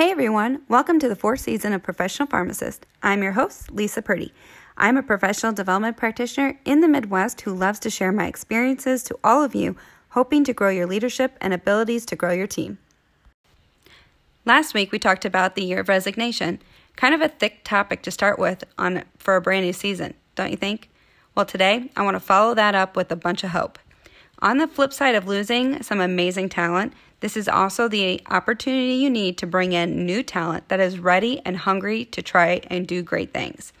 Hey everyone, welcome to the fourth season of Professional Pharmacist. I'm your host, Lisa Purdy. I'm a professional development practitioner in the Midwest who loves to share my experiences to all of you, hoping to grow your leadership and abilities to grow your team. Last week we talked about the year of resignation, kind of a thick topic to start with on for a brand new season, don't you think? Well, today I want to follow that up with a bunch of hope. On the flip side of losing some amazing talent, this is also the opportunity you need to bring in new talent that is ready and hungry to try and do great things.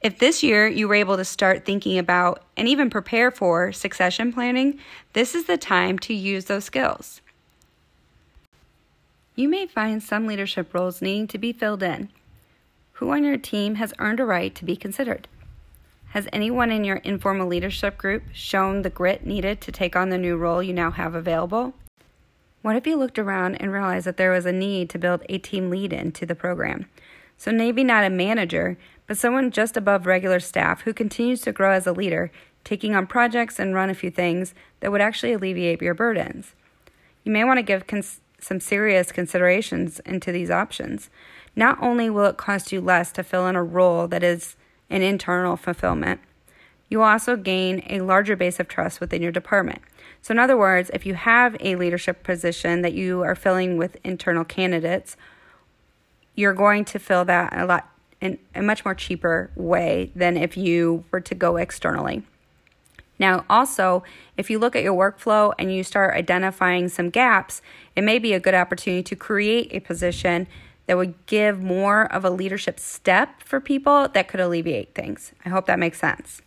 If this year you were able to start thinking about and even prepare for succession planning, this is the time to use those skills. You may find some leadership roles needing to be filled in. Who on your team has earned a right to be considered? Has anyone in your informal leadership group shown the grit needed to take on the new role you now have available? What if you looked around and realized that there was a need to build a team lead into the program? So maybe not a manager, but someone just above regular staff who continues to grow as a leader, taking on projects and run a few things that would actually alleviate your burdens. You may want to give cons- some serious considerations into these options. Not only will it cost you less to fill in a role that is an internal fulfillment, you will also gain a larger base of trust within your department. So, in other words, if you have a leadership position that you are filling with internal candidates, you're going to fill that a lot in a much more cheaper way than if you were to go externally. Now, also, if you look at your workflow and you start identifying some gaps, it may be a good opportunity to create a position that would give more of a leadership step for people that could alleviate things. I hope that makes sense.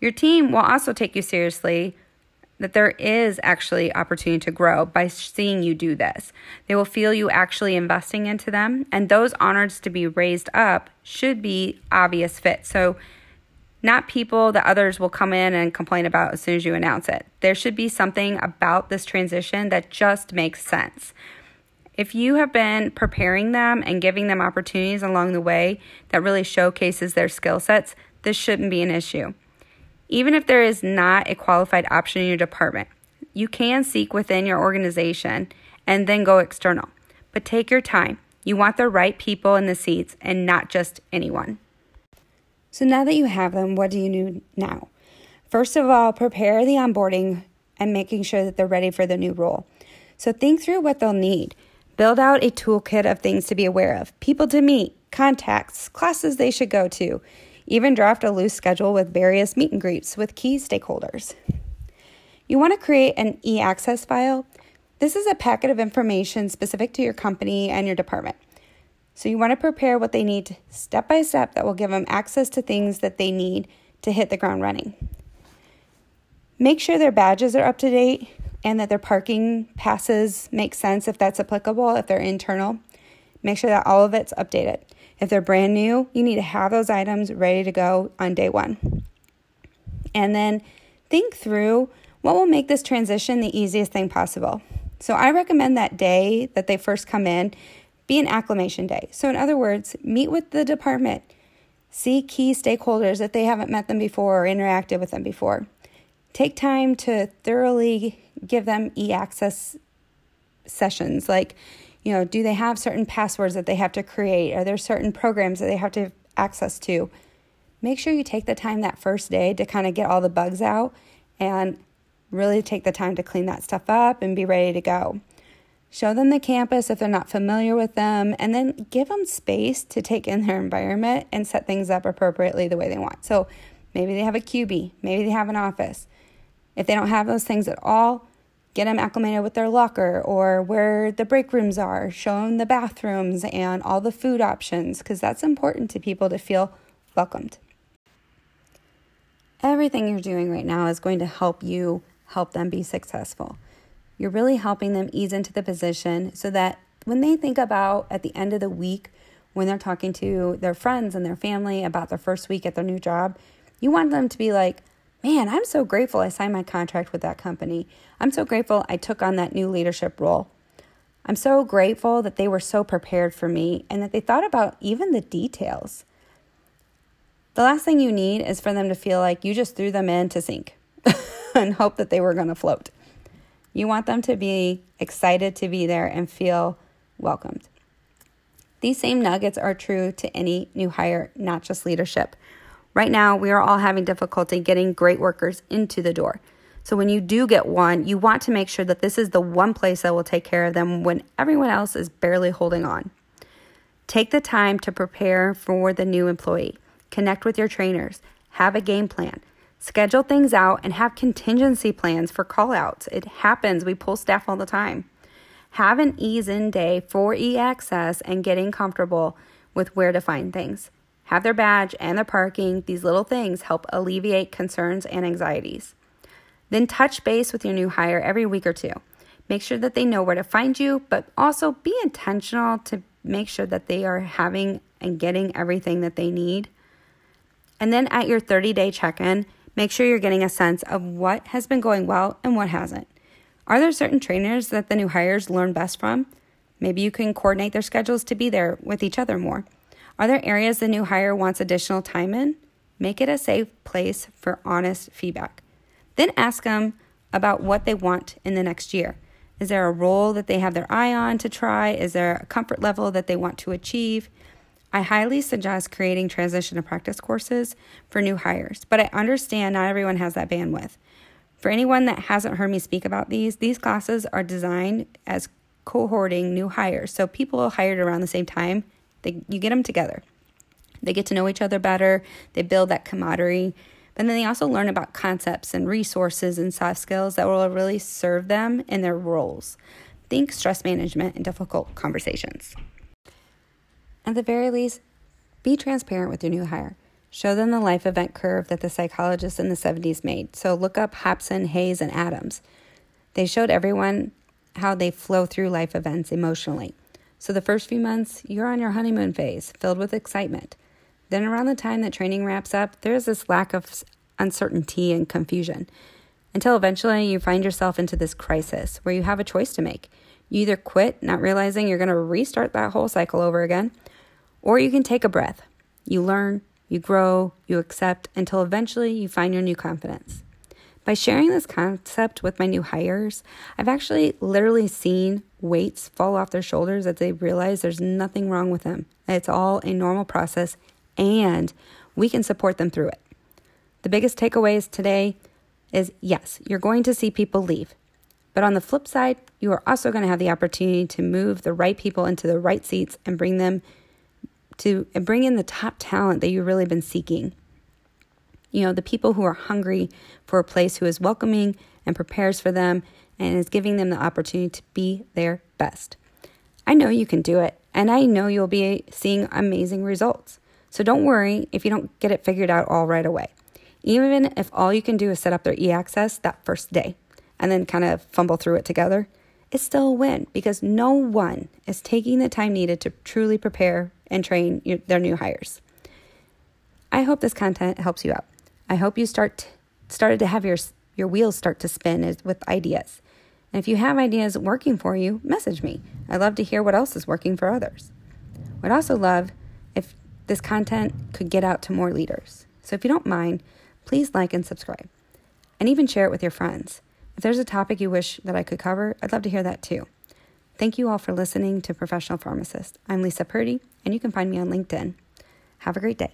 Your team will also take you seriously that there is actually opportunity to grow by seeing you do this. They will feel you actually investing into them, and those honors to be raised up should be obvious fit. So, not people that others will come in and complain about as soon as you announce it. There should be something about this transition that just makes sense. If you have been preparing them and giving them opportunities along the way that really showcases their skill sets, this shouldn't be an issue. Even if there is not a qualified option in your department, you can seek within your organization and then go external. But take your time. You want the right people in the seats and not just anyone. So now that you have them, what do you do now? First of all, prepare the onboarding and making sure that they're ready for the new role. So think through what they'll need. Build out a toolkit of things to be aware of, people to meet, contacts, classes they should go to, even draft a loose schedule with various meet and greets with key stakeholders. You want to create an e access file. This is a packet of information specific to your company and your department. So you want to prepare what they need step by step that will give them access to things that they need to hit the ground running. Make sure their badges are up to date and that their parking passes make sense if that's applicable, if they're internal. Make sure that all of it's updated. If they're brand new, you need to have those items ready to go on day one. And then think through what will make this transition the easiest thing possible. So I recommend that day that they first come in be an acclimation day. So, in other words, meet with the department, see key stakeholders if they haven't met them before or interacted with them before. Take time to thoroughly give them e access sessions like you know, do they have certain passwords that they have to create? Are there certain programs that they have to have access to? Make sure you take the time that first day to kind of get all the bugs out and really take the time to clean that stuff up and be ready to go. Show them the campus if they're not familiar with them, and then give them space to take in their environment and set things up appropriately the way they want. So maybe they have a QB, maybe they have an office. If they don't have those things at all, get them acclimated with their locker or where the break rooms are, show them the bathrooms and all the food options because that's important to people to feel welcomed. Everything you're doing right now is going to help you help them be successful. You're really helping them ease into the position so that when they think about at the end of the week, when they're talking to their friends and their family about their first week at their new job, you want them to be like, man, I'm so grateful I signed my contract with that company. I'm so grateful I took on that new leadership role. I'm so grateful that they were so prepared for me and that they thought about even the details. The last thing you need is for them to feel like you just threw them in to sink and hope that they were going to float. You want them to be excited to be there and feel welcomed. These same nuggets are true to any new hire, not just leadership. Right now, we are all having difficulty getting great workers into the door. So, when you do get one, you want to make sure that this is the one place that will take care of them when everyone else is barely holding on. Take the time to prepare for the new employee, connect with your trainers, have a game plan, schedule things out, and have contingency plans for callouts. It happens, we pull staff all the time. Have an ease in day for e access and getting comfortable with where to find things. Have their badge and their parking. These little things help alleviate concerns and anxieties. Then touch base with your new hire every week or two. Make sure that they know where to find you, but also be intentional to make sure that they are having and getting everything that they need. And then at your 30 day check in, make sure you're getting a sense of what has been going well and what hasn't. Are there certain trainers that the new hires learn best from? Maybe you can coordinate their schedules to be there with each other more. Are there areas the new hire wants additional time in? Make it a safe place for honest feedback. Then ask them about what they want in the next year. Is there a role that they have their eye on to try? Is there a comfort level that they want to achieve? I highly suggest creating transition to practice courses for new hires, but I understand not everyone has that bandwidth. For anyone that hasn't heard me speak about these, these classes are designed as cohorting new hires. So people hired around the same time, they, you get them together. They get to know each other better, they build that camaraderie, but then they also learn about concepts and resources and soft skills that will really serve them in their roles. Think stress management and difficult conversations. At the very least, be transparent with your new hire. Show them the life event curve that the psychologists in the 70s made. So look up Hopson, Hayes, and Adams. They showed everyone how they flow through life events emotionally. So the first few months, you're on your honeymoon phase, filled with excitement. Then, around the time that training wraps up, there's this lack of uncertainty and confusion until eventually you find yourself into this crisis where you have a choice to make. You either quit, not realizing you're going to restart that whole cycle over again, or you can take a breath. You learn, you grow, you accept until eventually you find your new confidence. By sharing this concept with my new hires, I've actually literally seen weights fall off their shoulders as they realize there's nothing wrong with them. It's all a normal process and we can support them through it. The biggest takeaways today is yes, you're going to see people leave. But on the flip side, you are also going to have the opportunity to move the right people into the right seats and bring them to bring in the top talent that you've really been seeking. You know, the people who are hungry for a place who is welcoming and prepares for them and is giving them the opportunity to be their best. I know you can do it, and I know you'll be seeing amazing results. So don't worry if you don't get it figured out all right away. Even if all you can do is set up their e access that first day and then kind of fumble through it together, it's still a win because no one is taking the time needed to truly prepare and train their new hires. I hope this content helps you out. I hope you start started to have your your wheels start to spin with ideas. And if you have ideas working for you, message me. I'd love to hear what else is working for others. I would also love if this content could get out to more leaders. So if you don't mind, please like and subscribe. And even share it with your friends. If there's a topic you wish that I could cover, I'd love to hear that too. Thank you all for listening to Professional Pharmacist. I'm Lisa Purdy, and you can find me on LinkedIn. Have a great day.